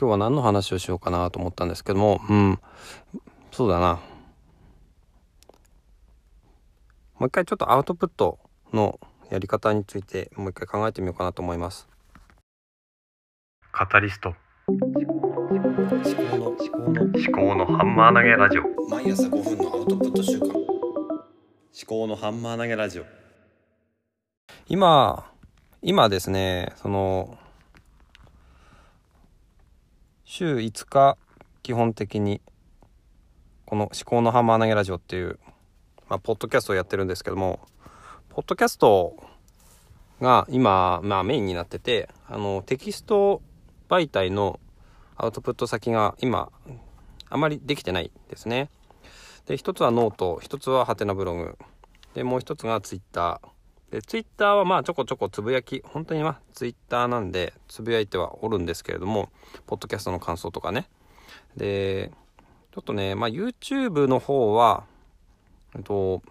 今日は何の話をしようかなと思ったんですけども、うん、そうだな。もう一回ちょっとアウトプットのやり方についてもう一回考えてみようかなと思います。カタリスト思考の思考の思考のハンマー投げラジオ毎朝5分のアウトプット週間思考のハンマー投げラジオ今今ですねその週5日基本的にこの「思考のハンマー投げラジオ」っていう、まあ、ポッドキャストをやってるんですけどもポッドキャストが今、まあ、メインになっててあのテキスト媒体のアウトプット先が今あまりできてないですね。で一つはノート一つははてなブログでもう一つがツイッターで、ツイッターはまあちょこちょこつぶやき、本当にまあツイッターなんでつぶやいてはおるんですけれども、ポッドキャストの感想とかね。で、ちょっとね、まあ YouTube の方は、えっと、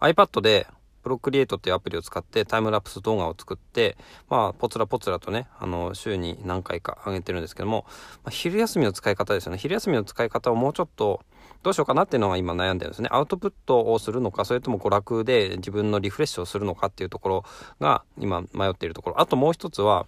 iPad でプロクリエイトっていうアプリを使ってタイムラプス動画を作って、まあ、ポツラポツラとね、あの、週に何回か上げてるんですけども、まあ、昼休みの使い方ですよね。昼休みの使い方をもうちょっと、どうしようかなっていうのが今悩んでるんですね。アウトプットをするのか、それとも娯楽で自分のリフレッシュをするのかっていうところが今迷っているところ。あともう一つは、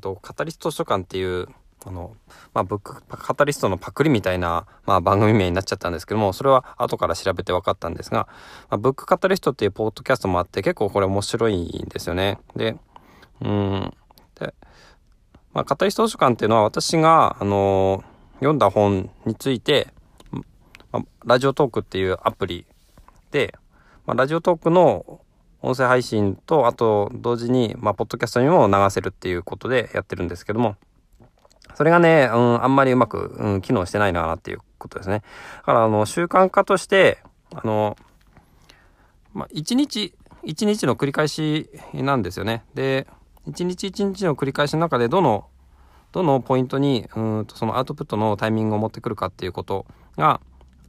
とカタリスト図書館っていう、あの、まあ、ブックカタリストのパクリみたいな、まあ、番組名になっちゃったんですけども、それは後から調べて分かったんですが、まあ、ブックカタリストっていうポッドキャストもあって、結構これ面白いんですよね。で、うん。で、まあ、カタリスト図書館っていうのは私が、あの読んだ本について、まあ、ラジオトークっていうアプリで、まあ、ラジオトークの音声配信と、あと同時に、まあ、ポッドキャストにも流せるっていうことでやってるんですけども、それがね、うん、あんまりうまく、うん、機能してないなっていうことですね。だから、あの、習慣化として、あの、まあ、一日、一日の繰り返しなんですよね。で、一日一日の繰り返しの中で、どの、どのポイントに、うんと、そのアウトプットのタイミングを持ってくるかっていうことが、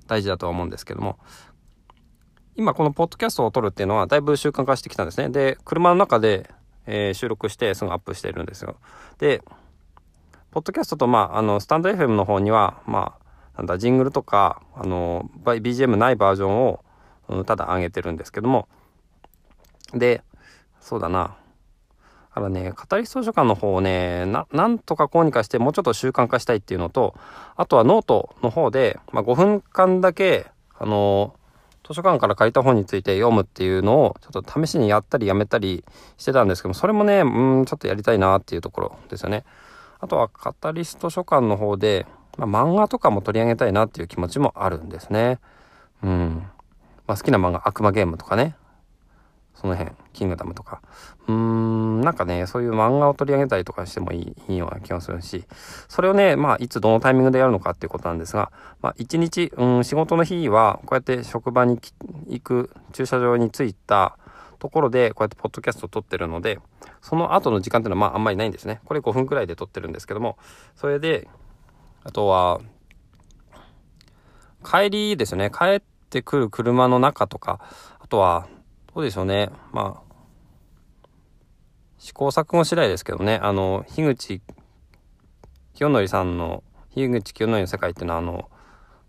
大事だとは思うんですけども、今このポッドキャストを撮るっていうのはだいぶ習慣化してきたんですね。で、車の中で、えー、収録してすぐアップしてるんですよ。で、ポッドキャストと、まあ、あの、スタンド FM の方には、まあ、なんだ、ジングルとか、あの、BGM ないバージョンを、うん、ただ上げてるんですけども、で、そうだな。だからね、語り図書館の方をね、な、なんとかこうにかしてもうちょっと習慣化したいっていうのと、あとはノートの方で、まあ、5分間だけ、あの図書館から借りた本について読むっていうのを、ちょっと試しにやったりやめたりしてたんですけども、それもね、うん、ちょっとやりたいなっていうところですよね。あとは、カタリスト書館の方で、まあ、漫画とかも取り上げたいなっていう気持ちもあるんですね。うん。まあ、好きな漫画、悪魔ゲームとかね。その辺、キングダムとか。うーん、なんかね、そういう漫画を取り上げたりとかしてもいいいいような気がするし、それをね、まあ、いつどのタイミングでやるのかっていうことなんですが、まあ、一日、うん、仕事の日は、こうやって職場に行く駐車場に着いたところで、こうやってポッドキャストを撮ってるので、その後の時間っていうのは、まあ、あんまりないんですね。これ5分くらいで撮ってるんですけども、それで、あとは、帰りですね。帰ってくる車の中とか、あとは、どうでしょうね。まあ、試行錯誤次第ですけどね、あの、樋口清則さんの、樋口清則の世界っていうのは、あの、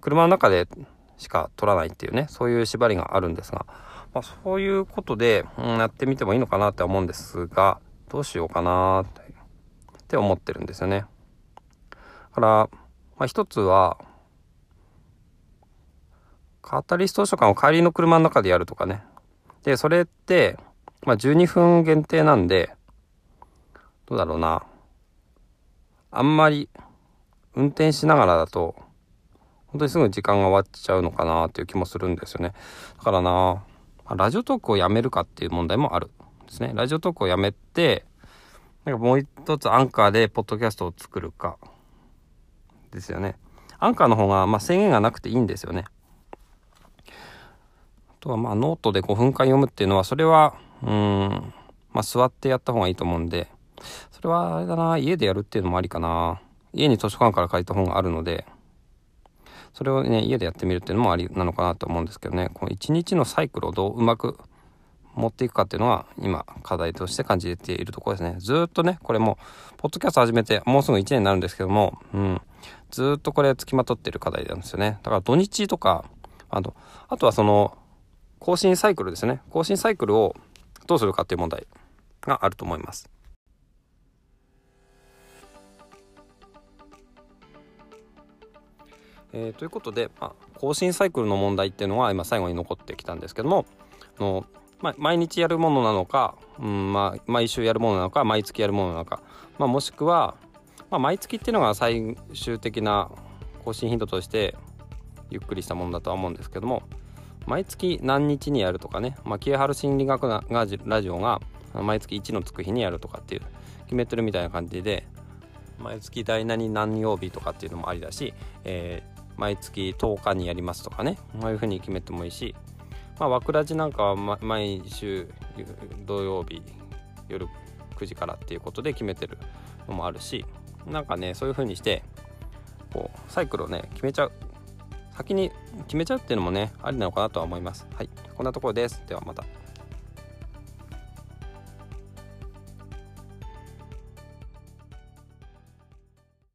車の中でしか撮らないっていうね、そういう縛りがあるんですが、まあ、そういうことで、うん、やってみてもいいのかなって思うんですが、どうしようかなって思ってるんですよね。だから、まあ、一つは、カタリスト図書館を帰りの車の中でやるとかね。で、それって、まあ、12分限定なんで、どうだろうな。あんまり、運転しながらだと、本当にすぐ時間が終わっちゃうのかなっていう気もするんですよね。だからな、ラジオトークをやめるかっていう問題もあるんですね。ラジオトークをやめて、なんかもう一つアンカーでポッドキャストを作るか、ですよね。アンカーの方が、まあ、制限がなくていいんですよね。あとはまあノートで5分間読むっていうのはそれはうんまあ座ってやった方がいいと思うんでそれはあれだな家でやるっていうのもありかな家に図書館から借りた本があるのでそれをね家でやってみるっていうのもありなのかなと思うんですけどねこの一日のサイクルをどううまく持っていくかっていうのが今課題として感じているところですね。ずっとね、これも、ポッドキャスト始めてもうすぐ1年になるんですけども、うん、ずっとこれ付きまとってる課題なんですよね。だから土日とか、あと、あとはその、更新サイクルですね。更新サイクルをどうするかっていう問題があると思います。えー、ということで、まあ、更新サイクルの問題っていうのは今最後に残ってきたんですけどもあの、まあ、毎日やるものなのか、うんまあ、毎週やるものなのか毎月やるものなのか、まあ、もしくは、まあ、毎月っていうのが最終的な更新頻度としてゆっくりしたものだとは思うんですけども毎月何日にやるとかね、まあ、キエハル心理学がラジオが毎月1のつく日にやるとかっていう決めてるみたいな感じで毎月第何何曜日とかっていうのもありだし、えー、毎月10日にやりますとかね。ああいうふうに決めてもいいし、まあ、わくらじなんかは、ま、毎週土曜日夜9時からっていうことで決めてるのもあるしなんかねそういうふうにしてこうサイクルをね決めちゃう先に決めちゃうっていうのもねありなのかなとは思います。はい。こんなところです。ではまた。